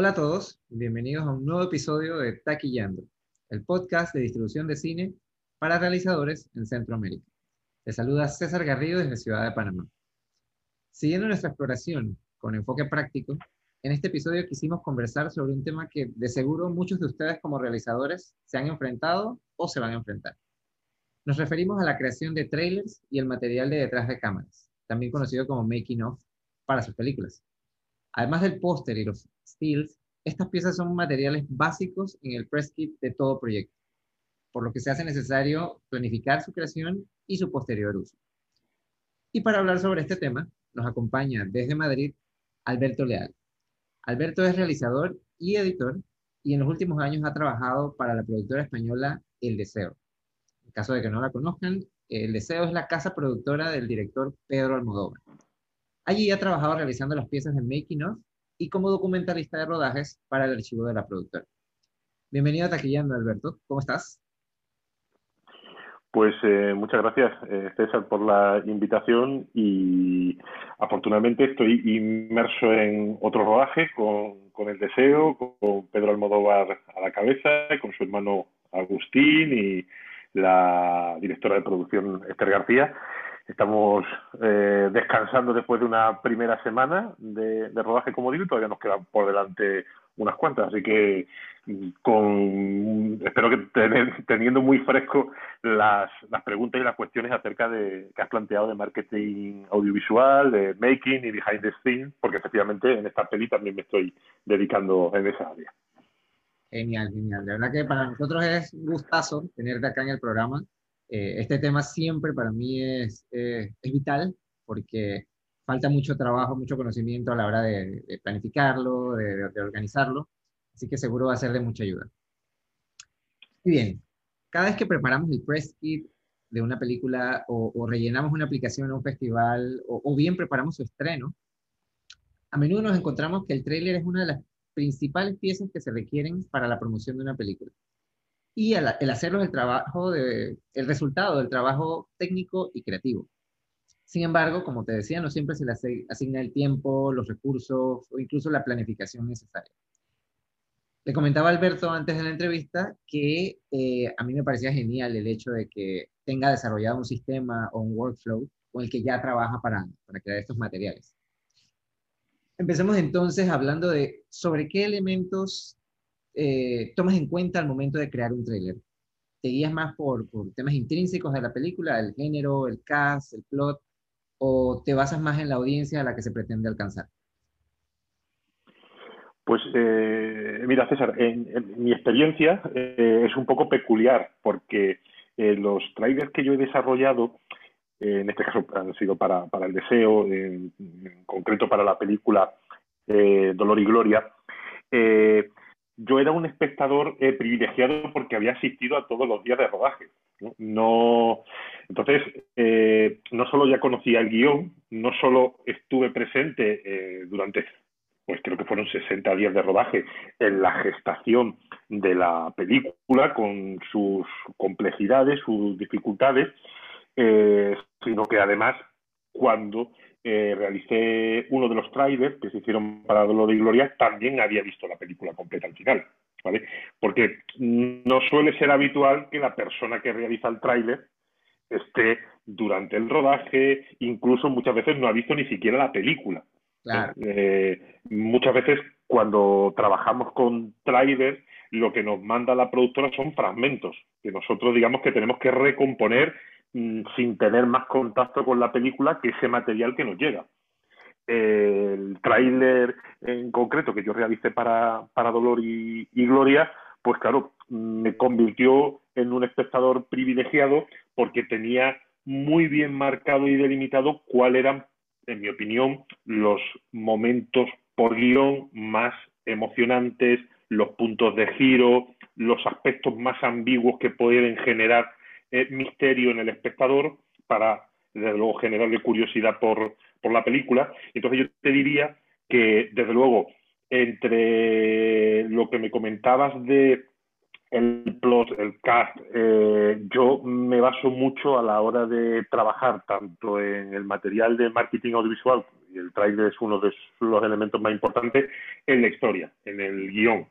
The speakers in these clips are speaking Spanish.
Hola a todos, bienvenidos a un nuevo episodio de Taquillando, el podcast de distribución de cine para realizadores en Centroamérica. Les saluda César Garrido desde Ciudad de Panamá. Siguiendo nuestra exploración con enfoque práctico, en este episodio quisimos conversar sobre un tema que de seguro muchos de ustedes como realizadores se han enfrentado o se van a enfrentar. Nos referimos a la creación de trailers y el material de detrás de cámaras, también conocido como making of, para sus películas. Además del póster y los estas piezas son materiales básicos en el press kit de todo proyecto, por lo que se hace necesario planificar su creación y su posterior uso. Y para hablar sobre este tema, nos acompaña desde Madrid Alberto Leal. Alberto es realizador y editor y en los últimos años ha trabajado para la productora española El Deseo. En caso de que no la conozcan, El Deseo es la casa productora del director Pedro Almodóvar. Allí ha trabajado realizando las piezas de making of y como documentalista de rodajes para el archivo de la productora. Bienvenido a Taquillando, Alberto. ¿Cómo estás? Pues eh, muchas gracias, eh, César, por la invitación y afortunadamente estoy inmerso en otro rodaje con, con El Deseo, con Pedro Almodóvar a la cabeza, con su hermano Agustín y la directora de producción Esther García. Estamos eh, descansando después de una primera semana de, rodaje, como digo, y todavía nos quedan por delante unas cuantas. Así que mm, con, espero que teniendo muy fresco las, las preguntas y las cuestiones acerca de que has planteado de marketing audiovisual, de making y behind the scenes, porque efectivamente en esta peli también me estoy dedicando en esa área. Genial, genial. De verdad que para nosotros es un gustazo tenerte acá en el programa. Eh, este tema siempre para mí es, es vital porque falta mucho trabajo, mucho conocimiento a la hora de, planificarlo, de, organizarlo, así que seguro va a ser de mucha ayuda. Y bien, cada vez que preparamos el press kit de una película o, rellenamos una aplicación en un festival o, o, bien preparamos su estreno, a menudo nos encontramos que el tráiler es una de las principales piezas que se requieren para la promoción de una película y el, el hacerlo el trabajo de, el resultado del trabajo técnico y creativo. Sin embargo, como te decía, no siempre se le asigna el tiempo, los recursos o incluso la planificación necesaria. Le comentaba Alberto antes de la entrevista que eh, a mí me parecía genial el hecho de que tenga desarrollado un sistema o un workflow con el que ya trabaja para, para crear estos materiales. Empecemos entonces hablando de sobre qué elementos eh, tomas en cuenta al momento de crear un tráiler? ¿Te guías más por, temas intrínsecos de la película, el género, el cast, el plot, o te basas más en la audiencia a la que se pretende alcanzar? Pues eh, mira, César, en, mi experiencia eh, es un poco peculiar porque los trailers que yo he desarrollado, en este caso han sido para, el deseo, en, concreto para la película Dolor y Gloria, yo era un espectador eh, privilegiado porque había asistido a todos los días de rodaje. No, entonces, eh, no solo ya conocía el guion, no solo estuve presente eh, durante, pues creo que fueron 60 días de rodaje en la gestación de la película, con sus complejidades, sus dificultades, sino que además, cuando eh, realicé uno de los trailers que se hicieron para Dolor y Gloria, también había visto la película completa al final, ¿vale? Porque no suele ser habitual que la persona que realiza el tráiler esté durante el rodaje, incluso muchas veces no ha visto ni siquiera la película. Eh, muchas veces cuando trabajamos con trailers, lo que nos manda la productora son fragmentos, que nosotros digamos que tenemos que recomponer Mm, sin tener más contacto con la película que ese material que nos llega. El tráiler en concreto que yo realicé para, para Dolor y, Gloria, pues claro, me convirtió en un espectador privilegiado porque tenía muy bien marcado y delimitado cuáles eran, en mi opinión, los momentos por guion más emocionantes, los puntos de giro, los aspectos más ambiguos que pueden generar misterio en el espectador para, desde luego, generarle curiosidad por, por la película. Entonces yo te diría que, desde luego, entre lo que me comentabas de el plot, el cast, eh, yo me baso mucho a la hora de trabajar tanto en el material de marketing audiovisual, el tráiler es uno de los elementos más importantes en la historia, en el guion.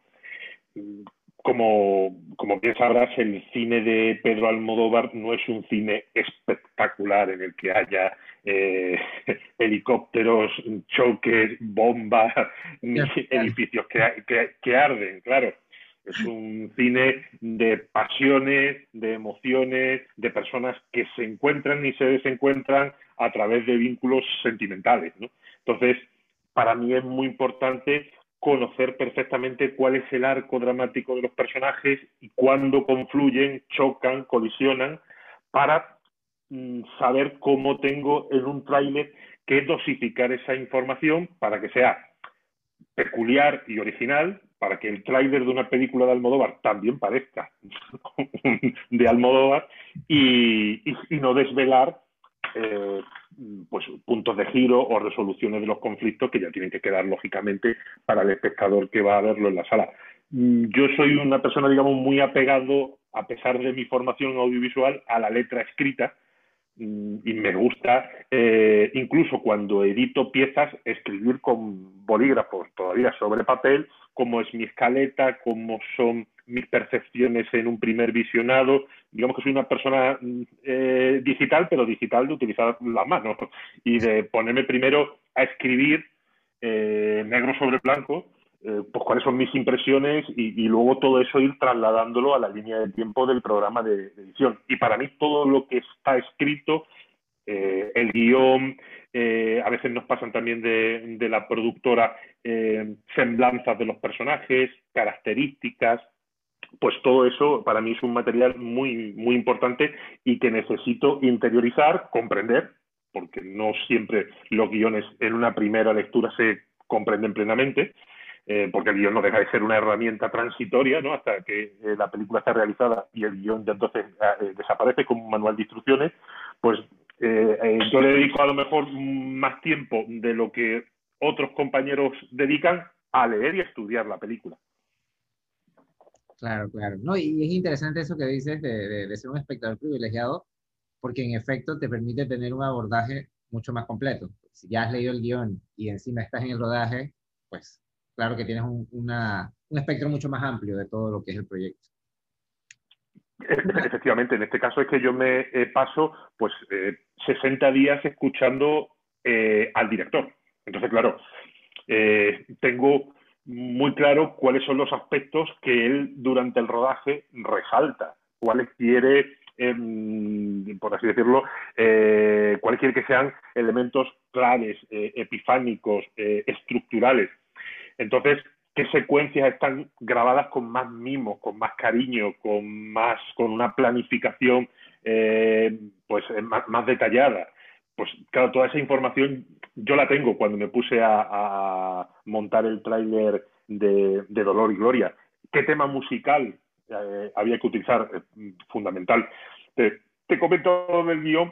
Como, como bien sabrás, el cine de Pedro Almodóvar no es un cine espectacular en el que haya eh, helicópteros, choques, bombas, edificios que, que arden, claro. Es un cine de pasiones, de emociones, de personas que se encuentran y se desencuentran a través de vínculos sentimentales. ¿no? Entonces, para mí es muy importante conocer perfectamente cuál es el arco dramático de los personajes y cuándo confluyen, chocan, colisionan, para mm, saber cómo tengo en un tráiler que dosificar esa información para que sea peculiar y original, para que el tráiler de una película de Almodóvar también parezca de Almodóvar y, no desvelar eh, pues puntos de giro o resoluciones de los conflictos que ya tienen que quedar lógicamente para el espectador que va a verlo en la sala. Mm, yo soy una persona, digamos, muy apegado, a pesar de mi formación audiovisual, a la letra escrita Mm, y me gusta, eh, incluso cuando edito piezas, escribir con bolígrafos todavía sobre papel, cómo es mi escaleta, cómo son mis percepciones en un primer visionado. Digamos que soy una persona mm, eh, digital, pero digital de utilizar la mano y de ponerme primero a escribir eh, negro sobre blanco eh, pues cuáles son mis impresiones y, luego todo eso ir trasladándolo a la línea de tiempo del programa de, edición. Y para mí todo lo que está escrito, eh, el guion, eh, a veces nos pasan también de, la productora semblanzas de los personajes, características, pues todo eso para mí es un material muy, muy importante y que necesito interiorizar, comprender, porque no siempre los guiones en una primera lectura se comprenden plenamente, eh, porque el guion no deja de ser una herramienta transitoria, ¿no? Hasta que eh, la película está realizada y el guion de entonces eh, desaparece como un manual de instrucciones, pues yo le dedico a lo mejor más tiempo de lo que otros compañeros dedican a leer y estudiar la película. Claro, claro. No, y es interesante eso que dices de, de ser un espectador privilegiado, porque en efecto te permite tener un abordaje mucho más completo. Si ya has leído el guion y encima estás en el rodaje, pues claro que tienes un, un espectro mucho más amplio de todo lo que es el proyecto. Efectivamente, en este caso es que yo me eh, paso pues 60 eh, días escuchando eh, al director. Entonces, claro, tengo muy claro cuáles son los aspectos que él durante el rodaje resalta, cuáles quiere, em, por así decirlo, cuáles quiere que sean elementos claves, epifánicos, estructurales. Entonces, ¿qué secuencias están grabadas con más mimo, con más cariño, con más, con una planificación eh, pues eh, más, detallada? Pues claro, toda esa información yo la tengo cuando me puse a, montar el tráiler de, Dolor y Gloria. ¿Qué tema musical eh, había que utilizar? fundamental. Te, te comento del guion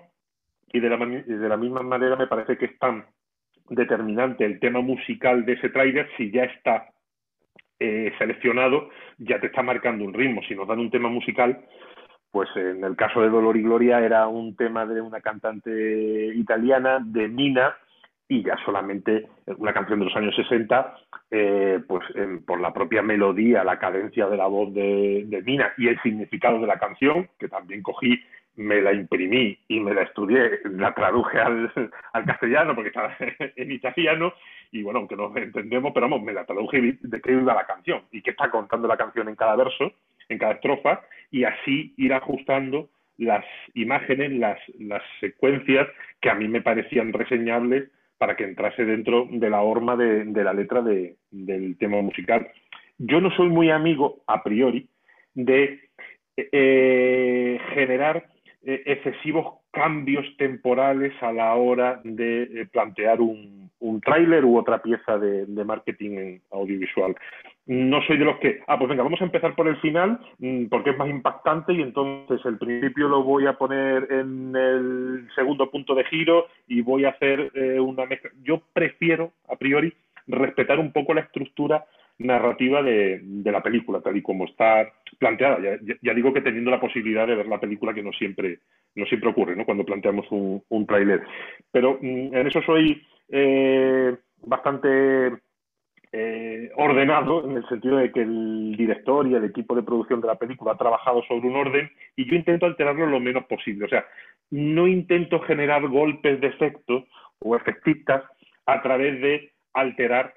y de la, de la misma manera me parece que están determinante el tema musical de ese tráiler, si ya está eh, seleccionado, ya te está marcando un ritmo. Si nos dan un tema musical, pues en el caso de Dolor y Gloria era un tema de una cantante italiana, de Mina, y ya solamente una canción de los años 60, eh, pues por la propia melodía, la cadencia de la voz de, de, Mina y el significado de la canción, que también cogí me la imprimí y me la estudié, la traduje al, al castellano porque estaba en italiano y bueno, aunque no entendemos, pero vamos, me la traduje de qué iba la canción y qué está contando la canción en cada verso, en cada estrofa y así ir ajustando las imágenes, las, las secuencias que a mí me parecían reseñables para que entrase dentro de la horma de, de la letra de, del tema musical. Yo no soy muy amigo, a priori, de eh, generar eh, excesivos cambios temporales a la hora de eh, plantear un, un tráiler u otra pieza de, marketing audiovisual. No soy de los que, ah, pues venga, vamos a empezar por el final mm, porque es más impactante y entonces el principio lo voy a poner en el segundo punto de giro y voy a hacer eh, una mezcla. Yo prefiero, a priori, respetar un poco la estructura narrativa de, la película, tal y como está planteada. Ya, digo que teniendo la posibilidad de ver la película, que no siempre, no siempre ocurre ¿no? cuando planteamos un, un tráiler. Pero mm, en eso soy eh, bastante eh, ordenado en el sentido de que el director y el equipo de producción de la película ha trabajado sobre un orden y yo intento alterarlo lo menos posible. O sea, no intento generar golpes de efecto o efectistas a través de alterar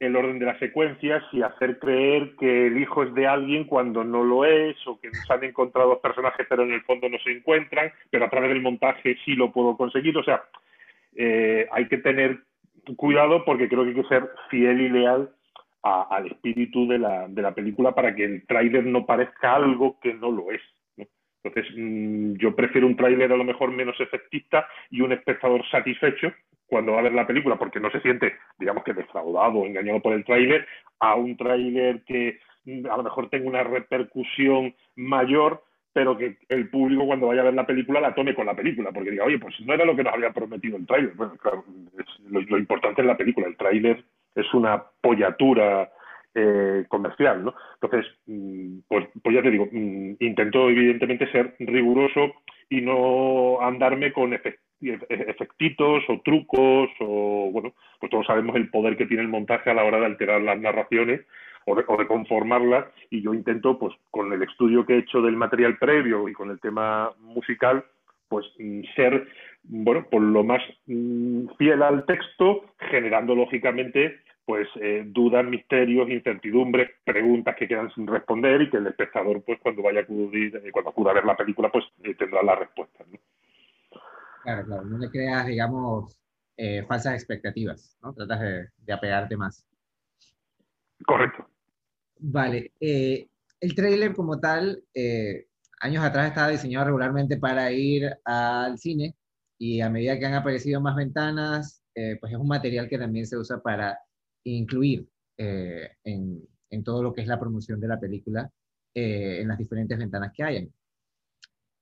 el orden de las secuencias y hacer creer que el hijo es de alguien cuando no lo es, o que se han encontrado dos personajes pero en el fondo no se encuentran, pero a través del montaje sí lo puedo conseguir. O sea, eh, hay que tener cuidado porque creo que hay que ser fiel y leal al espíritu de la, de la película para que el tráiler no parezca algo que no lo es. Entonces, mm, yo prefiero un tráiler a lo mejor menos efectista y un espectador satisfecho cuando va a ver la película porque no se siente, digamos que defraudado o engañado por el tráiler, a un tráiler que mm, a lo mejor tenga una repercusión mayor, pero que el público cuando vaya a ver la película la tome con la película, porque diga, oye, pues no era lo que nos había prometido el tráiler. Bueno, claro, lo, importante es la película, el tráiler es una pollatura eh, comercial, ¿no? Entonces, mm, pues, pues ya te digo, intento evidentemente ser riguroso y no andarme con efectos efectitos o trucos o, bueno, pues todos sabemos el poder que tiene el montaje a la hora de alterar las narraciones o de, conformarlas y yo intento, pues con el estudio que he hecho del material previo y con el tema musical, pues mm, ser, bueno, por lo más mm, fiel al texto, generando lógicamente pues eh, dudas, misterios, incertidumbres, preguntas que quedan sin responder y que el espectador, pues cuando vaya a acudir, eh, cuando acuda a ver la película, pues eh, tendrá las respuestas. ¿no? Claro, claro, no le creas, digamos, falsas expectativas, ¿no? Tratas de, apegarte más. Correcto. Vale, eh, el trailer como tal, eh, años atrás estaba diseñado regularmente para ir al cine y a medida que han aparecido más ventanas, pues es un material que también se usa para incluir en, todo lo que es la promoción de la película en las diferentes ventanas que hayan.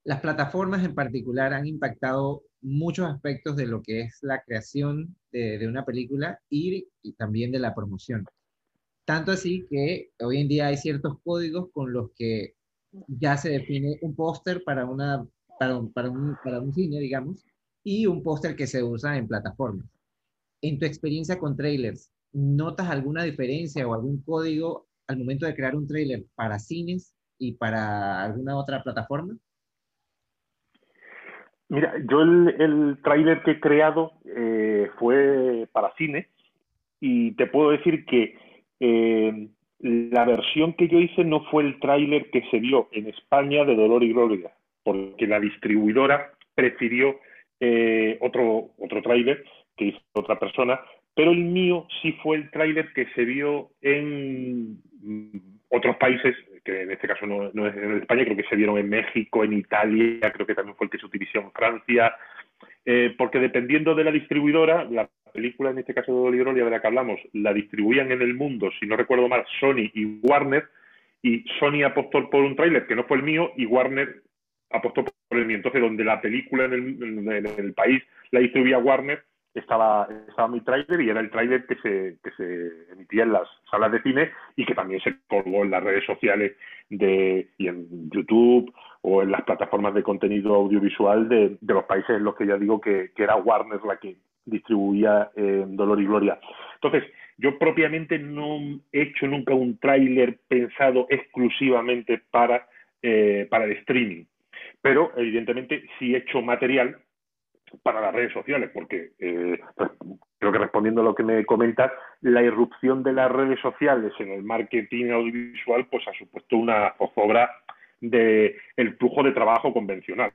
Las plataformas en particular han impactado muchos aspectos de lo que es la creación de, una película y, también de la promoción. Tanto así que hoy en día hay ciertos códigos con los que ya se define un póster para, una, para, un, para, un, para un cine, digamos, y un póster que se usa en plataformas. En tu experiencia con trailers, ¿notas alguna diferencia o algún código al momento de crear un trailer para cines y para alguna otra plataforma? Mira, yo el, el tráiler que he creado eh, fue para cine y te puedo decir que eh, la versión que yo hice no fue el tráiler que se vio en España de Dolor y Gloria, porque la distribuidora prefirió eh, otro, otro tráiler que hizo otra persona, pero el mío sí fue el tráiler que se vio en otros países que en este caso no, es en España, creo que se vieron en México, en Italia, creo que también fue el que se utilizó en Francia, eh, porque dependiendo de la distribuidora, la película, en este caso de Oliverolia de la que hablamos, la distribuían en el mundo, si no recuerdo mal, Sony y Warner, y Sony apostó por un tráiler que no fue el mío y Warner apostó por el mío. Entonces, donde la película en el, en el país la distribuía Warner, estaba, estaba mi tráiler y era el tráiler que se, que se emitía en las salas de cine y que también se colgó en las redes sociales de, y en YouTube en las plataformas de contenido audiovisual de, los países en los que ya digo que, que era Warner la que distribuía eh, Dolor y Gloria. Entonces, yo propiamente no he hecho nunca un tráiler pensado exclusivamente para, eh, para el streaming, pero evidentemente sí he hecho material para las redes sociales, porque eh, pues, creo que respondiendo a lo que me comentas, la irrupción de las redes sociales en el marketing audiovisual pues ha supuesto una zozobra del el flujo de trabajo convencional.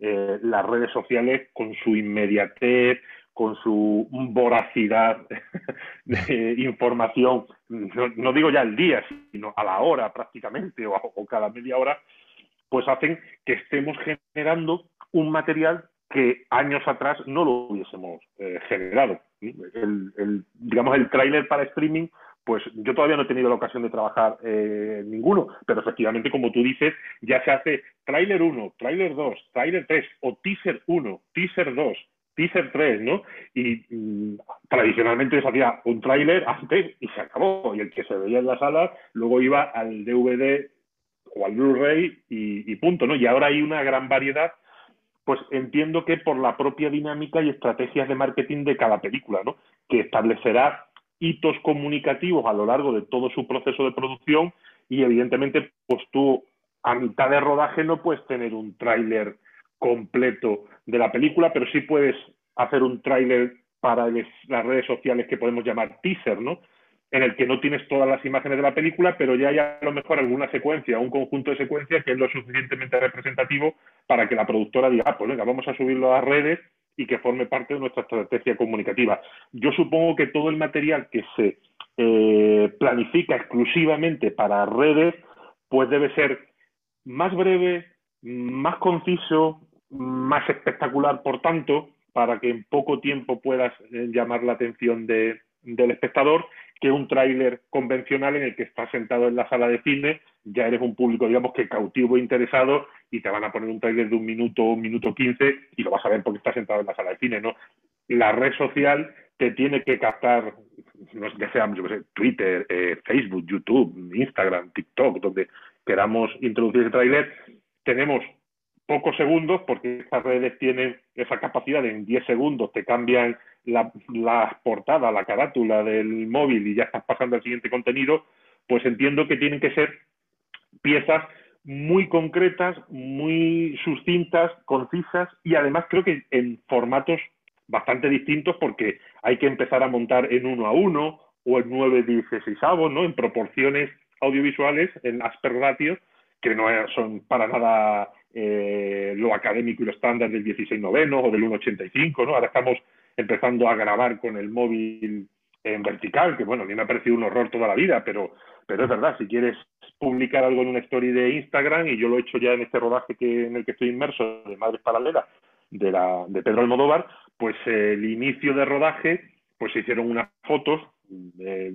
Eh, las redes sociales con su inmediatez, con su voracidad de información, no, digo ya el día, sino a la hora prácticamente o, cada media hora, pues hacen que estemos generando un material que años atrás no lo hubiésemos eh, generado. Digamos, el tráiler para streaming, pues yo todavía no he tenido la ocasión de trabajar eh, ninguno, pero efectivamente, como tú dices, ya se hace tráiler 1, tráiler 2, tráiler 3, o teaser 1, teaser 2, teaser 3, ¿no? Y mm, tradicionalmente se hacía un tráiler antes y se acabó, y el que se veía en la sala luego iba al DVD o al Blu-ray y, y punto, ¿no? Y ahora hay una gran variedad pues entiendo que por la propia dinámica y estrategias de marketing de cada película, ¿no? Que establecerá hitos comunicativos a lo largo de todo su proceso de producción y evidentemente pues tú a mitad de rodaje no puedes tener un tráiler completo de la película, pero sí puedes hacer un tráiler para las redes sociales que podemos llamar teaser, ¿no? En el que no tienes todas las imágenes de la película, pero ya hay a lo mejor alguna secuencia, un conjunto de secuencias que es lo suficientemente representativo para que la productora diga, ah, pues venga, vamos a subirlo a las redes y que forme parte de nuestra estrategia comunicativa. Yo supongo que todo el material que se eh, planifica exclusivamente para redes, pues debe ser más breve, más conciso, más espectacular, por tanto, para que en poco tiempo puedas eh, llamar la atención del espectador, que un tráiler convencional en el que estás sentado en la sala de cine, ya eres un público, digamos, que cautivo e interesado y te van a poner un tráiler de un minuto, un minuto quince y lo vas a ver porque estás sentado en la sala de cine, ¿no? La red social te tiene que captar, no sé, sea, yo sé, Twitter, eh, Facebook, YouTube, Instagram, TikTok, donde queramos introducir ese tráiler, tenemos pocos segundos, porque estas redes tienen esa capacidad de en 10 segundos te cambian la, la, portada, la carátula del móvil y ya estás pasando al siguiente contenido, pues entiendo que tienen que ser piezas muy concretas, muy sucintas, concisas y además creo que en formatos bastante distintos porque hay que empezar a montar en uno a uno o en nueve dieciséisavos, ¿no? En proporciones audiovisuales, en aspect ratio, que no son para nada eh, lo académico y lo estándar del 16 noveno o del 1.85, ¿no? Ahora estamos empezando a grabar con el móvil en vertical, que bueno, a mí me ha parecido un horror toda la vida, pero, pero es verdad, si quieres publicar algo en una story de Instagram, y yo lo he hecho ya en este rodaje que, en el que estoy inmerso, de Madres Paralelas, de, la, de Pedro Almodóvar, pues eh, el inicio de rodaje, pues se hicieron unas fotos eh,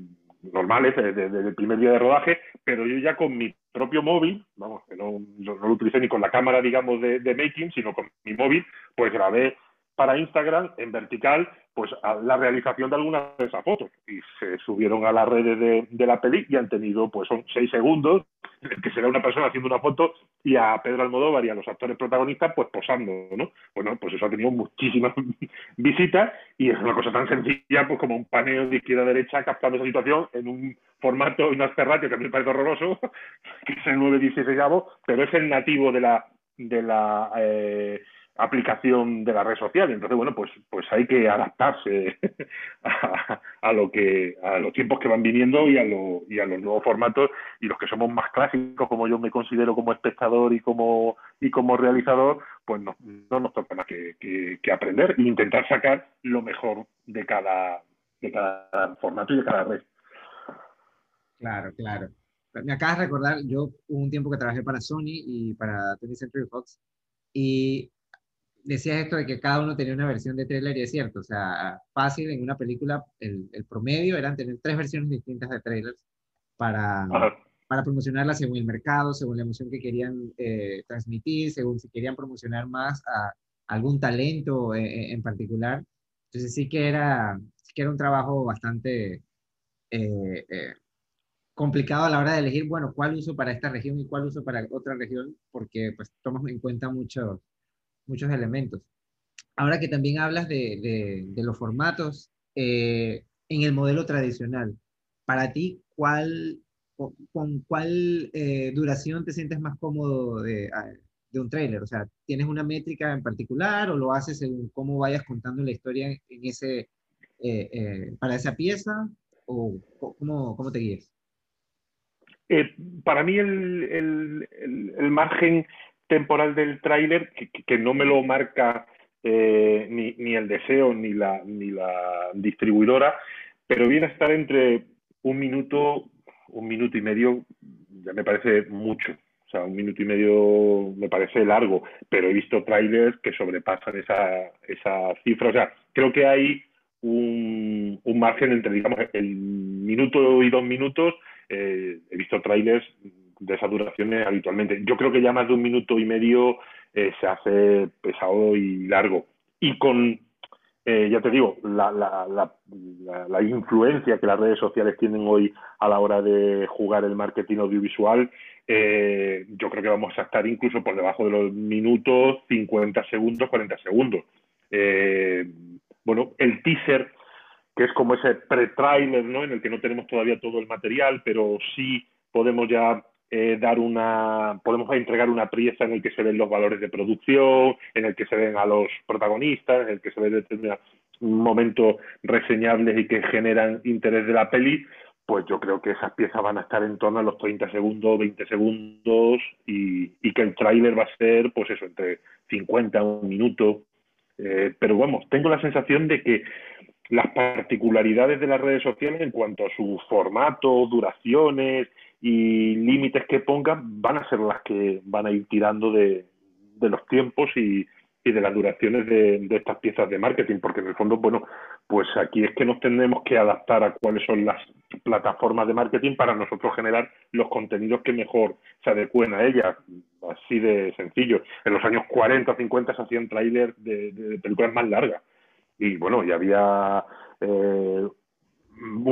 normales desde el primer día de rodaje, pero yo ya con mi propio móvil, vamos, que no, no, lo utilicé ni con la cámara, digamos, de, making, sino con mi móvil, pues grabé para Instagram en vertical pues a la realización de algunas de esas fotos. Y se subieron a las redes de, de, la peli y han tenido pues son seis segundos que será una persona haciendo una foto y a Pedro Almodóvar y a los actores protagonistas pues posando no bueno pues eso ha tenido muchísimas visitas y es una cosa tan sencilla pues como un paneo de izquierda a derecha captando esa situación en un formato un asterratio que a mí me parece horroroso que es el 916 pero es el nativo de la de la eh, aplicación de la red social. Entonces, bueno, pues, pues hay que adaptarse a, lo que, a los tiempos que van viniendo y a, lo, y a los nuevos formatos y los que somos más clásicos, como yo me considero como espectador y como, y como realizador, pues no, no nos toca más que, que, aprender e intentar sacar lo mejor de cada, de cada formato y de cada red. Claro, claro. Me acabas de recordar, yo hubo un tiempo que trabajé para Sony y para 20 Century Fox y decías esto de que cada uno tenía una versión de trailer y es cierto, o sea, fácil en una película, el, el promedio eran tener tres versiones distintas de trailers para, para promocionarla según el mercado, según la emoción que querían eh, transmitir, según si querían promocionar más a algún talento eh, eh, en particular. Entonces sí que era, sí que era un trabajo bastante complicado a la hora de elegir, bueno, cuál uso para esta región y cuál uso para otra región, porque pues tomas en cuenta mucho muchos elementos. Ahora que también hablas de, de, los formatos, eh, en el modelo tradicional, para ti, ¿cuál, ¿con cuál eh, duración te sientes más cómodo de, de, un trailer? O sea, ¿tienes una métrica en particular o lo haces según cómo vayas contando la historia en ese, eh, para esa pieza? ¿O cómo, cómo te guías? para mí el, el, el, margen temporal del tráiler que, no me lo marca eh, ni, ni, el deseo ni la, ni la distribuidora, pero viene a estar entre un minuto, un minuto y medio, ya me parece mucho. O sea, un minuto y medio me parece largo, pero he visto trailers que sobrepasan esa, esa cifra. O sea, creo que hay un, un margen entre, digamos, el minuto y dos minutos. Eh, he visto trailers de esas duraciones habitualmente. Yo creo que ya más de un minuto y medio eh, se hace pesado y largo. Y con eh, ya te digo, la, la, la, influencia que las redes sociales tienen hoy a la hora de jugar el marketing audiovisual, eh, yo creo que vamos a estar incluso por debajo de los minutos 50 segundos, 40 segundos. Eh, bueno, el teaser, que es como ese pre-trailer, ¿no? En el que no tenemos todavía todo el material, pero sí podemos ya eh, dar una, podemos entregar una pieza en el que se ven los valores de producción, en el que se ven a los protagonistas, en el que se ven determinados momentos reseñables y que generan interés de la peli, pues yo creo que esas piezas van a estar en torno a los 30 segundos, 20 segundos y, que el tráiler va a ser, pues eso, entre 50 un minuto. Eh, pero vamos, tengo la sensación de que las particularidades de las redes sociales en cuanto a su formato, duraciones y límites que pongan van a ser las que van a ir tirando de, los tiempos y, de las duraciones de, estas piezas de marketing, porque en el fondo, bueno, pues aquí es que nos tenemos que adaptar a cuáles son las plataformas de marketing para nosotros generar los contenidos que mejor se adecuen a ellas, así de sencillo. En los años 40 o 50 se hacían trailers de, películas más largas y bueno, y había eh,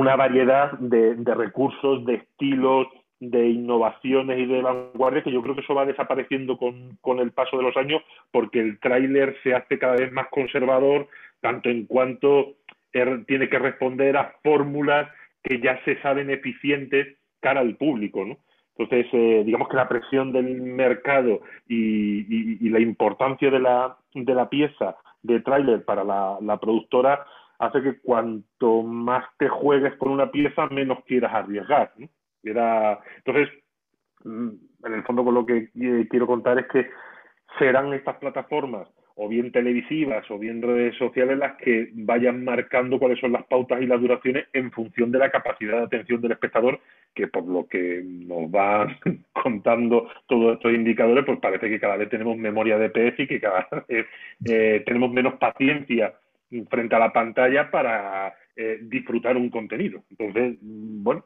una variedad de recursos, de estilos, de innovaciones y de vanguardia que yo creo que eso va desapareciendo con, con el paso de los años porque el tráiler se hace cada vez más conservador tanto en cuanto er, tiene que responder a fórmulas que ya se saben eficientes cara al público, ¿no? Entonces, eh, digamos que la presión del mercado y, la importancia de la, de la pieza de tráiler para la productora hace que cuanto más te juegues con una pieza, menos quieras arriesgar, ¿no? Era, entonces, mm, en el fondo con lo que eh, quiero contar es que serán estas plataformas o bien televisivas o bien redes sociales las que vayan marcando cuáles son las pautas y las duraciones en función de la capacidad de atención del espectador, que por lo que nos van contando todos estos indicadores, pues parece que cada vez tenemos memoria de PS y que cada vez eh, tenemos menos paciencia frente a la pantalla para eh, disfrutar un contenido. Entonces, bueno,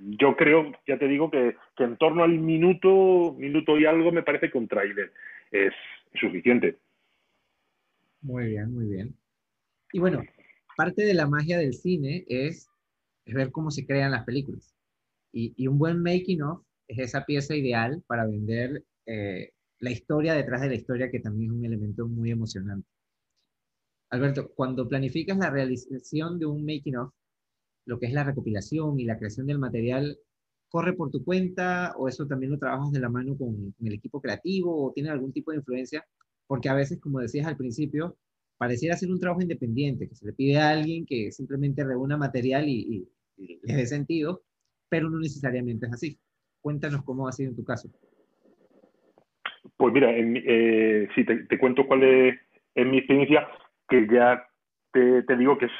yo creo, ya te digo, que, en torno al minuto, minuto y algo, me parece que un tráiler es suficiente. Muy bien, muy bien. Y bueno, parte de la magia del cine es, ver cómo se crean las películas. Y, un buen making of es esa pieza ideal para vender eh, la historia detrás de la historia, que también es un elemento muy emocionante. Alberto, cuando planificas la realización de un making of, lo que es la recopilación y la creación del material corre por tu cuenta o eso también lo trabajas de la mano con, el equipo creativo o tiene algún tipo de influencia? Porque a veces, como decías al principio, pareciera ser un trabajo independiente, que se le pide a alguien que simplemente reúna material y, le dé sentido, pero no necesariamente es así. Cuéntanos cómo ha sido en tu caso. Pues mira, eh, si te, cuento cuál es, mi experiencia, que ya te, te digo que es,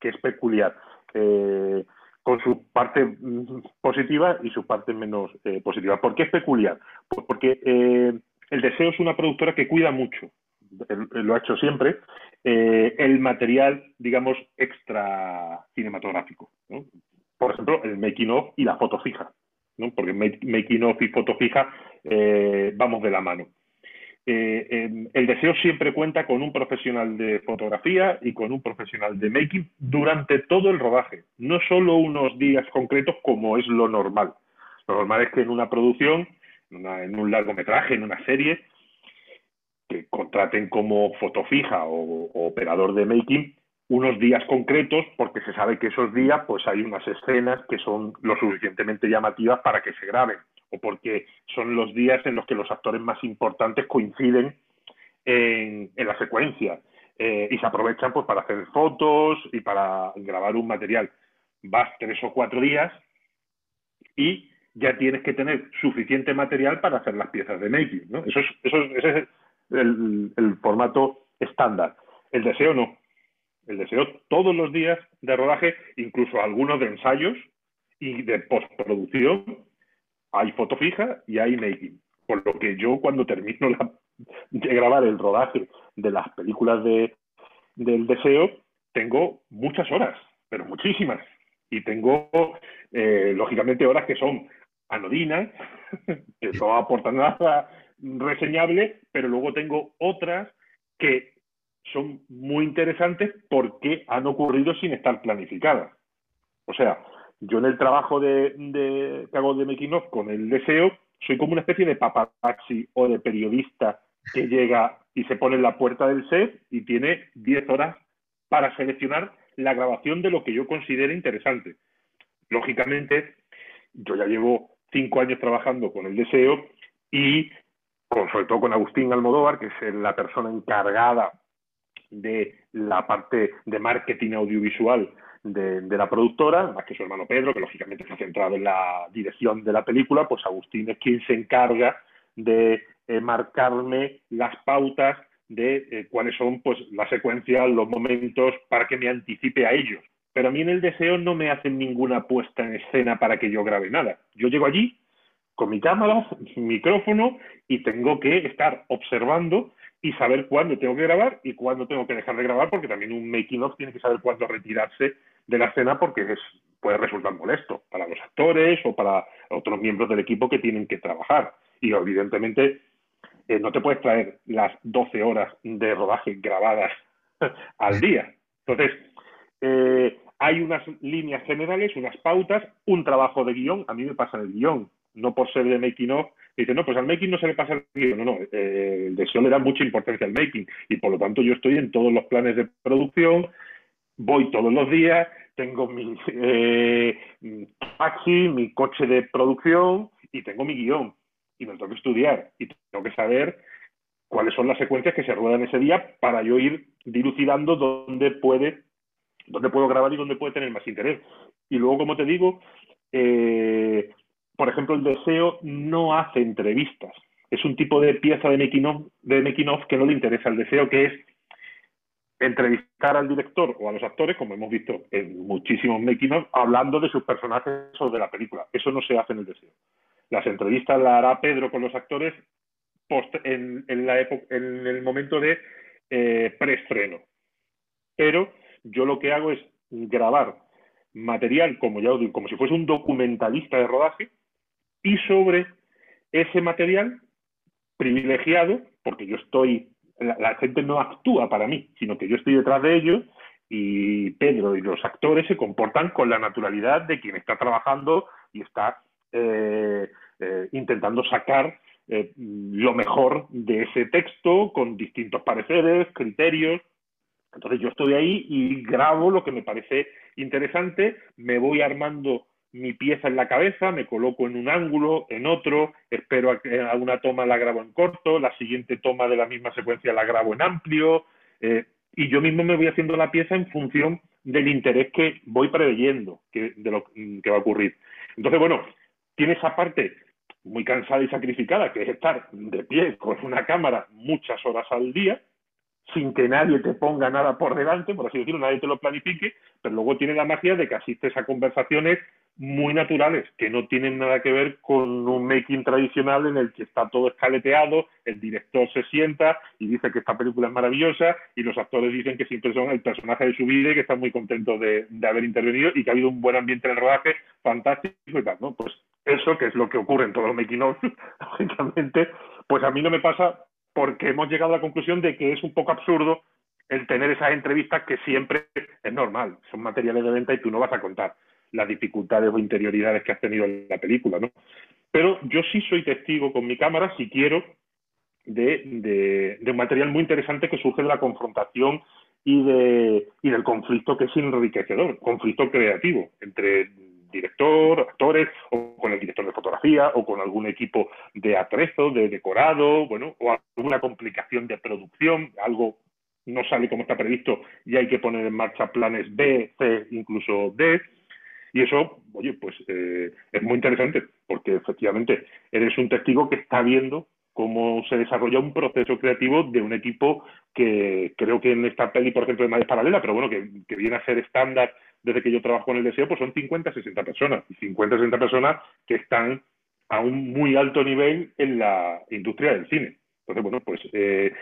que es peculiar. Eh, con su parte mm, positiva y su parte menos eh, positiva. ¿Por qué es peculiar? Pues porque eh, el deseo es una productora que cuida mucho, lo ha hecho siempre, el material, digamos, extra cinematográfico. Por ejemplo, el making of y la foto fija, ¿no? porque making of y foto fija vamos de la mano. Eh, el deseo siempre cuenta con un profesional de fotografía y con un profesional de making durante todo el rodaje, no solo unos días concretos como es lo normal. Lo normal es que en una producción, en, un largometraje, en una serie, que contraten como foto fija o, o, operador de making unos días concretos porque se sabe que esos días pues hay unas escenas que son lo suficientemente llamativas para que se graben o porque son los días en los que los actores más importantes coinciden en, la secuencia eh, y se aprovechan pues para hacer fotos y para grabar un material. Vas tres o cuatro días y ya tienes que tener suficiente material para hacer las piezas de making. Eso es, eso ese es el formato estándar. El deseo no. El deseo todos los días de rodaje, incluso algunos de ensayos y de postproducción, hay foto fija y hay making. Por lo que yo cuando termino de grabar el rodaje de las películas de, del deseo, tengo muchas horas, pero muchísimas. Y tengo, eh, lógicamente, horas que son anodinas, que no aportan nada reseñable, pero luego tengo otras que son muy interesantes porque han ocurrido sin estar planificadas. O sea, yo en el trabajo de, de que hago de making con el deseo, soy como una especie de paparazzi o de periodista que llega y se pone en la puerta del set y tiene 10 horas para seleccionar la grabación de lo que yo considere interesante. Lógicamente, yo ya llevo cinco años trabajando con el deseo y con, sobre todo con Agustín Almodóvar, que es la persona encargada de la parte de marketing audiovisual de, la productora, más que su hermano Pedro, que lógicamente está centrado en la dirección de la película, pues Agustín es quien se encarga de eh, marcarme las pautas de eh, cuáles son pues las secuencias, los momentos para que me anticipe a ellos. Pero a mí en el deseo no me hacen ninguna puesta en escena para que yo grabe nada. Yo llego allí con mi cámara, mi micrófono y tengo que estar observando y saber cuándo tengo que grabar y cuándo tengo que dejar de grabar, porque también un making of tiene que saber cuándo retirarse de la escena porque es, puede resultar molesto para los actores o para otros miembros del equipo que tienen que trabajar. Y evidentemente eh, no te puedes traer las 12 horas de rodaje grabadas al día. Entonces, eh, hay unas líneas generales, unas pautas, un trabajo de guion. A mí me pasa el guion, no por ser de making of. Dice, no, pues al making no se le pasa el guion. No, no, eh, el deseo le da mucha importancia al making. Y por lo tanto, yo estoy en todos los planes de producción, voy todos los días, tengo mi taxi, mi coche de producción y tengo mi guion y me tengo que estudiar y tengo que saber cuáles son las secuencias que se ruedan ese día para yo ir dilucidando dónde puede, dónde puedo grabar y dónde puede tener más interés. Y luego, como te digo, eh, por ejemplo, el deseo no hace entrevistas. Es un tipo de pieza de making, of, que no le interesa al deseo, que es entrevistar al director o a los actores, como hemos visto en muchísimos making of, hablando de sus personajes o de la película. Eso no se hace en el deseo. Las entrevistas las hará Pedro con los actores en, la en el momento de eh, preestreno. Pero yo lo que hago es grabar material, como ya como si fuese un documentalista de rodaje, y sobre ese material privilegiado, porque yo estoy, la, gente no actúa para mí, sino que yo estoy detrás de ellos y Pedro y los actores se comportan con la naturalidad de quien está trabajando y está eh, eh, intentando sacar eh, lo mejor de ese texto con distintos pareceres, criterios. Entonces yo estoy ahí y grabo lo que me parece interesante, me voy armando mi pieza en la cabeza, me coloco en un ángulo, en otro, espero a que una toma la grabo en corto, la siguiente toma de la misma secuencia la grabo en amplio, y yo mismo me voy haciendo la pieza en función del interés que voy preveyendo que, de lo que va a ocurrir. Entonces, bueno, tiene esa parte muy cansada y sacrificada, que es estar de pie con una cámara muchas horas al día, sin que nadie te ponga nada por delante, por así decirlo, nadie te lo planifique, pero luego tiene la magia de que asistes a conversaciones muy naturales, que no tienen nada que ver con un making tradicional en el que está todo escaleteado, el director se sienta y dice que esta película es maravillosa y los actores dicen que siempre son el personaje de su vida y que están muy contentos de, haber intervenido y que ha habido un buen ambiente en el rodaje, fantástico y tal, ¿no? Pues eso, que es lo que ocurre en todos los making of, lógicamente, pues a mí no me pasa porque hemos llegado a la conclusión de que es un poco absurdo el tener esas entrevistas que siempre es normal, son materiales de venta y tú no vas a contar las dificultades o interioridades que has tenido en la película, ¿no? Pero yo sí soy testigo con mi cámara, si quiero, de, un material muy interesante que surge de la confrontación y, de, y del conflicto que es enriquecedor, conflicto creativo entre director, actores, o con el director de fotografía, o con algún equipo de atrezo, de decorado, bueno, o alguna complicación de producción, algo no sale como está previsto y hay que poner en marcha planes B, C, incluso D. Y eso, oye, pues eh, es muy interesante, porque efectivamente eres un testigo que está viendo cómo se desarrolla un proceso creativo de un equipo que creo que en esta peli, por ejemplo, es paralela, pero bueno, que, que viene a ser estándar desde que yo trabajo con el deseo, pues son 50, 60 personas, y 50, 60 personas que están a un muy alto nivel en la industria del cine. Entonces, bueno, pues eh,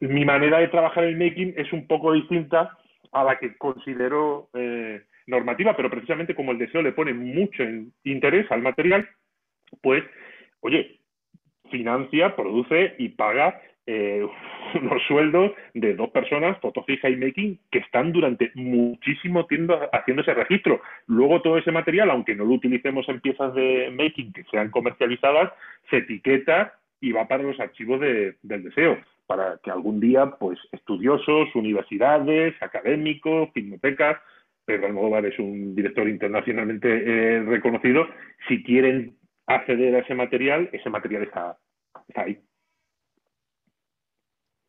mi manera de trabajar el making es un poco distinta a la que considero eh, normativa, pero precisamente como el deseo le pone mucho interés al material, pues, oye, financia, produce y paga eh, unos sueldos de dos personas, foto fija y making, que están durante muchísimo tiempo haciendo ese registro. Luego todo ese material, aunque no lo utilicemos en piezas de making que sean comercializadas, se etiqueta y va para los archivos del deseo, para que algún día, pues, estudiosos, universidades, académicos, filmotecas, Pedro Almodóvar es un director internacionalmente eh, reconocido, si quieren acceder a ese material, ese material está ahí.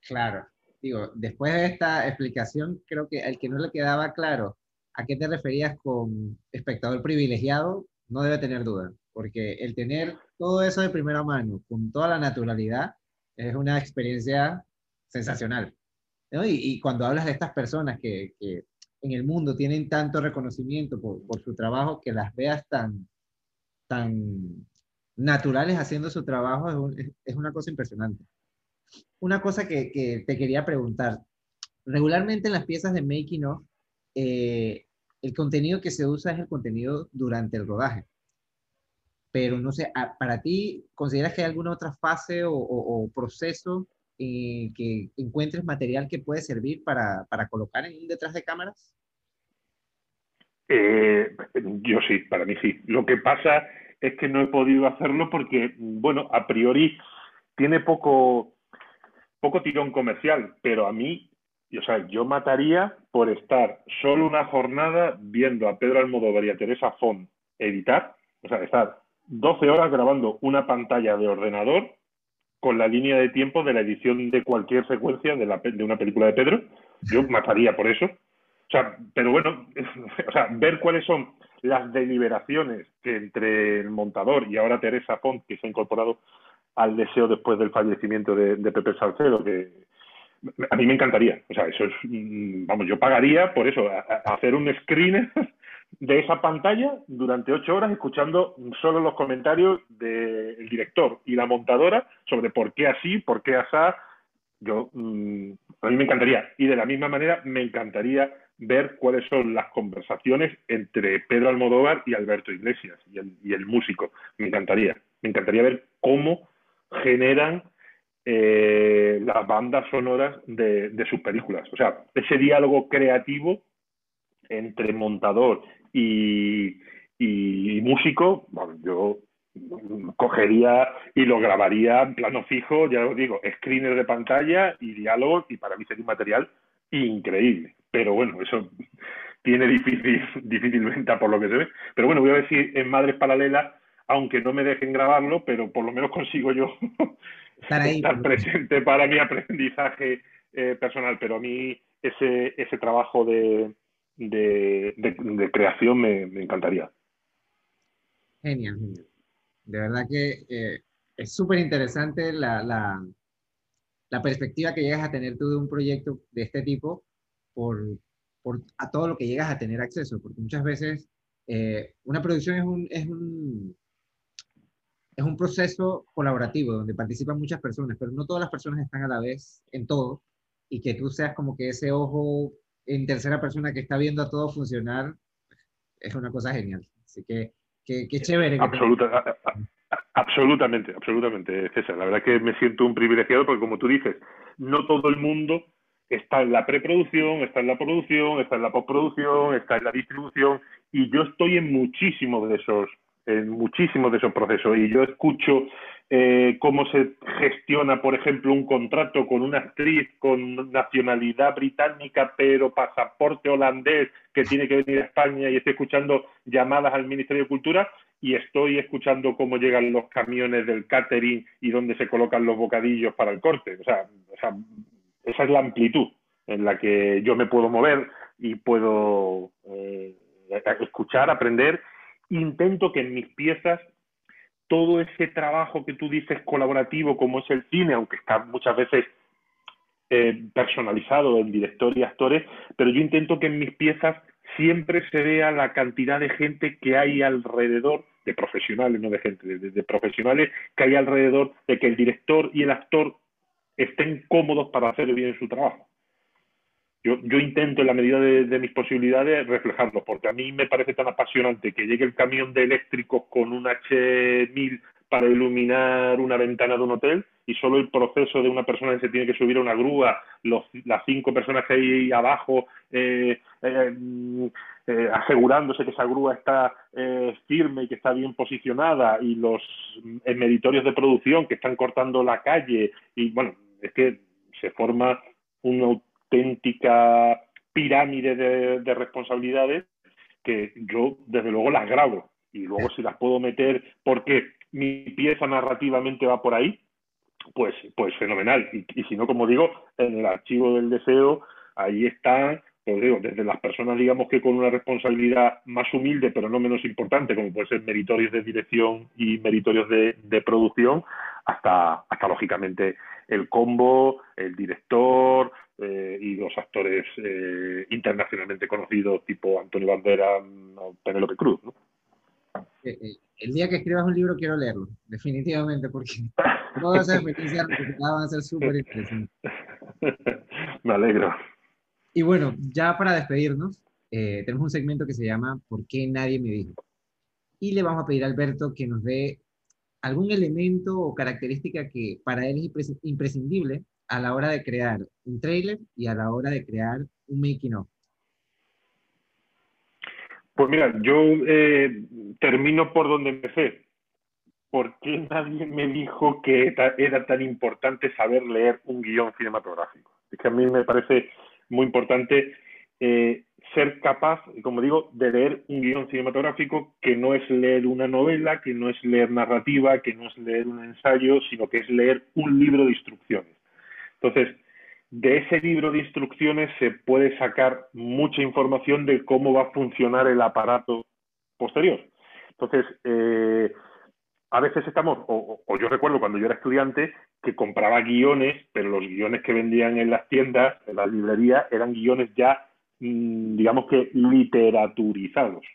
Claro. Digo, después de esta explicación, creo que al que no le quedaba claro a qué te referías con espectador privilegiado, no debe tener duda, porque el tener todo eso de primera mano, con toda la naturalidad, es una experiencia sensacional. Y, cuando hablas de estas personas que, en el mundo tienen tanto reconocimiento por, su trabajo, que las veas tan, tan naturales haciendo su trabajo, es una cosa impresionante una cosa que, te quería preguntar. Regularmente en las piezas de making of, eh, el contenido que se usa es el contenido durante el rodaje. Pero no sé, para ti, ¿consideras que hay alguna otra fase o, proceso que encuentres material que puede servir para, colocar en detrás de cámaras? Eh, yo sí, para mí sí. Lo que pasa es que no he podido hacerlo porque, bueno, a priori tiene poco, poco tirón comercial, pero a mí, o sea, yo mataría por estar solo una jornada viendo a Pedro Almodóvar y a Teresa Font editar, o sea, estar 12 horas grabando una pantalla de ordenador con la línea de tiempo de la edición de cualquier secuencia de, la, de una película de Pedro, yo mataría por eso. O sea, pero bueno, o sea, ver cuáles son las deliberaciones que entre el montador y ahora Teresa Font, que se ha incorporado al deseo después del fallecimiento de, Pepe Salcedo, que a mí me encantaría. O sea, eso es, mm, vamos, yo pagaría por eso, hacer un screen de esa pantalla durante ocho horas escuchando solo los comentarios del director y la montadora sobre por qué así, por qué asá. Yo, mm, a mí me encantaría. Y de la misma manera me encantaría ver cuáles son las conversaciones entre Pedro Almodóvar y Alberto Iglesias y el, y el músico. Me encantaría. Me encantaría ver cómo generan eh, las bandas sonoras de, sus películas. O sea, ese diálogo creativo entre montador y, músico, yo cogería y lo grabaría en plano fijo, ya os digo, screener de pantalla y diálogo, y para mí sería un material increíble. Pero bueno, eso tiene difícil, difícil venta por lo que se ve. Pero bueno, voy a decir en Madres Paralelas aunque no me dejen grabarlo, pero por lo menos consigo yo estar, presente para mi aprendizaje eh, personal. Pero a mí ese, ese trabajo de, de, creación me, encantaría. Genial, genial. De verdad que eh, es súper interesante la, la, la, perspectiva que llegas a tener tú de un proyecto de este tipo por, por a todo lo que llegas a tener acceso, porque muchas veces eh, una producción es un, es un es un proceso colaborativo donde participan muchas personas, pero no todas las personas están a la vez en todo y que tú seas como que ese ojo en tercera persona que está viendo a todo funcionar es una cosa genial. Así que, qué chévere. absolutamente, absolutamente, César. La verdad que me siento un privilegiado porque, como tú dices, no todo el mundo está en la preproducción, está en la producción, está en la postproducción, está en la distribución y yo estoy en muchísimos de esos en muchísimos de esos procesos. Y yo escucho eh, cómo se gestiona, por ejemplo, un contrato con una actriz con nacionalidad británica, pero pasaporte holandés que tiene que venir a España y estoy escuchando llamadas al Ministerio de Cultura y estoy escuchando cómo llegan los camiones del catering y dónde se colocan los bocadillos para el corte. O sea, esa es la amplitud en la que yo me puedo mover y puedo eh, escuchar, aprender intento que en mis piezas todo ese trabajo que tú dices colaborativo como es el cine, aunque está muchas veces eh, personalizado en director y actores, pero yo intento que en mis piezas siempre se vea la cantidad de gente que hay alrededor, de profesionales, no de gente, de profesionales que hay alrededor de que el director y el actor estén cómodos para hacer bien su trabajo yo, yo intento en la medida de, mis posibilidades reflejarlo, porque a mí me parece tan apasionante que llegue el camión de eléctricos con un H1000 para iluminar una ventana de un hotel y solo el proceso de una persona que se tiene que subir a una grúa, las cinco personas que hay abajo eh, eh, eh, asegurándose que esa grúa está firme y que está bien posicionada y los meditorios de producción que están cortando la calle y bueno, es que se forma una auténtica pirámide de responsabilidades que yo desde luego las grabo y luego si las puedo meter porque mi pieza narrativamente va por ahí, pues, pues fenomenal. Y, si no, como digo, en el archivo del deseo, ahí están, pues digo, desde las personas, digamos que con una responsabilidad más humilde, pero no menos importante, como puede ser meritorios de dirección y meritorios de, producción, hasta, hasta lógicamente el combo, el director eh, y los actores eh, internacionalmente conocidos tipo Antonio Bandera o Penélope Cruz. ¿no? Eh, el día que escribas un libro quiero leerlo, definitivamente, porque todas esas experiencias van a ser súper interesantes. Me alegro. Y bueno, ya para despedirnos, eh, tenemos un segmento que se llama ¿Por qué nadie me dijo? Y le vamos a pedir a Alberto que nos dé algún elemento o característica que para él es imprescindible a la hora de crear un trailer y a la hora de crear un making of. Pues mira, yo eh, termino por donde empecé. ¿Por qué nadie me dijo que era tan importante saber leer un guion cinematográfico? Es que a mí me parece muy importante eh, ser capaz, como digo, de leer un guion cinematográfico que no es leer una novela, que no es leer narrativa, que no es leer un ensayo, sino que es leer un libro de instrucciones. Entonces, de ese libro de instrucciones se puede sacar mucha información de cómo va a funcionar el aparato posterior. Entonces, eh, a veces estamos, o, yo recuerdo cuando yo era estudiante, que compraba guiones, pero los guiones que vendían en las tiendas, en las librerías, eran guiones ya, mm, digamos que literaturizados.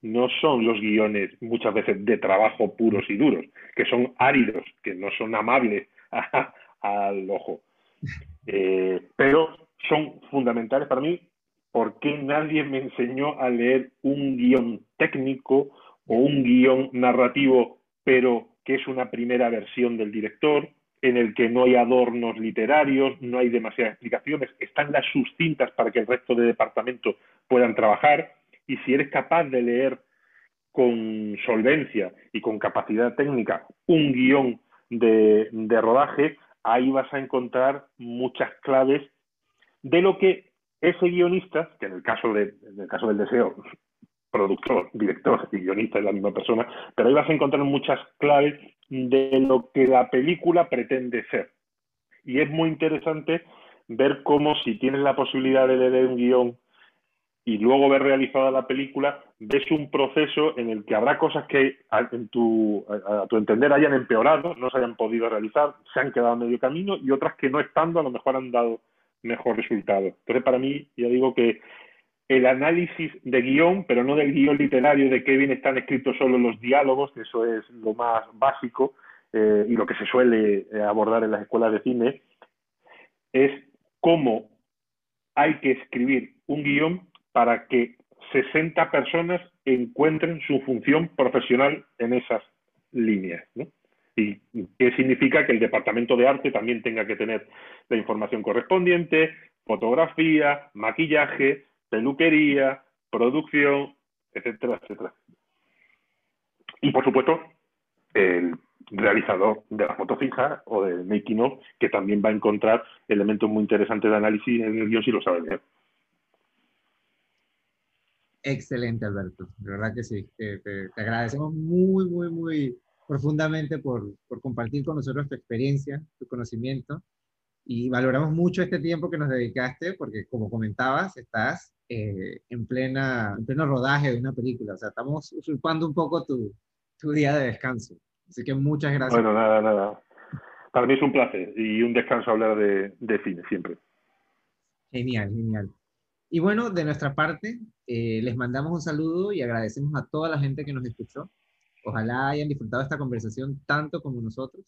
No son los guiones muchas veces de trabajo puros y duros, que son áridos, que no son amables al ojo. Eh, pero son fundamentales para mí porque nadie me enseñó a leer un guion técnico o un guion narrativo, pero que es una primera versión del director, en el que no hay adornos literarios, no hay demasiadas explicaciones, están las suscintas para que el resto de departamentos puedan trabajar, y si eres capaz de leer con solvencia y con capacidad técnica un guion de rodaje, ahí vas a encontrar muchas claves de lo que ese guionista, que en el caso, de, en el caso del deseo, productor, director y guionista es la misma persona, pero ahí vas a encontrar muchas claves de lo que la película pretende ser. Y es muy interesante ver cómo si tienes la posibilidad de leer un guion y luego ver realizada la película, ves un proceso en el que habrá cosas que a, en tu, a, tu entender hayan empeorado, no se hayan podido realizar, se han quedado a medio camino y otras que no estando a lo mejor han dado mejor resultado. Entonces, para mí, ya digo que el análisis de guion, pero no del guion literario de qué bien están escritos solo los diálogos, que eso es lo más básico eh, y lo que se suele eh, abordar en las escuelas de cine, es cómo hay que escribir un guion para que 60 personas encuentren su función profesional en esas líneas. ¿Y qué significa que el departamento de arte también tenga que tener la información correspondiente, fotografía, maquillaje, peluquería, producción, etcétera, etcétera. Y por supuesto, el realizador de la foto fija o del making of, que también va a encontrar elementos muy interesantes de análisis en el guion si lo sabe leer. Excelente, Alberto. De verdad que sí. Te, agradecemos muy, muy, muy profundamente por, por, compartir con nosotros tu experiencia, tu conocimiento. Y valoramos mucho este tiempo que nos dedicaste, porque como comentabas, estás eh, en, plena, en pleno rodaje de una película. O sea, estamos usurpando un poco tu, tu día de descanso. Así que muchas gracias. Bueno, nada, nada. Para mí es un placer y un descanso hablar de, de cine siempre. Genial, genial. Y bueno, de nuestra parte, eh, les mandamos un saludo y agradecemos a toda la gente que nos escuchó. Ojalá hayan disfrutado esta conversación tanto como nosotros.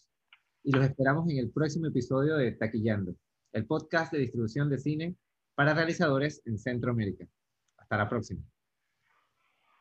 Y los esperamos en el próximo episodio de Taquillando, el podcast de distribución de cine para realizadores en Centroamérica. Hasta la próxima.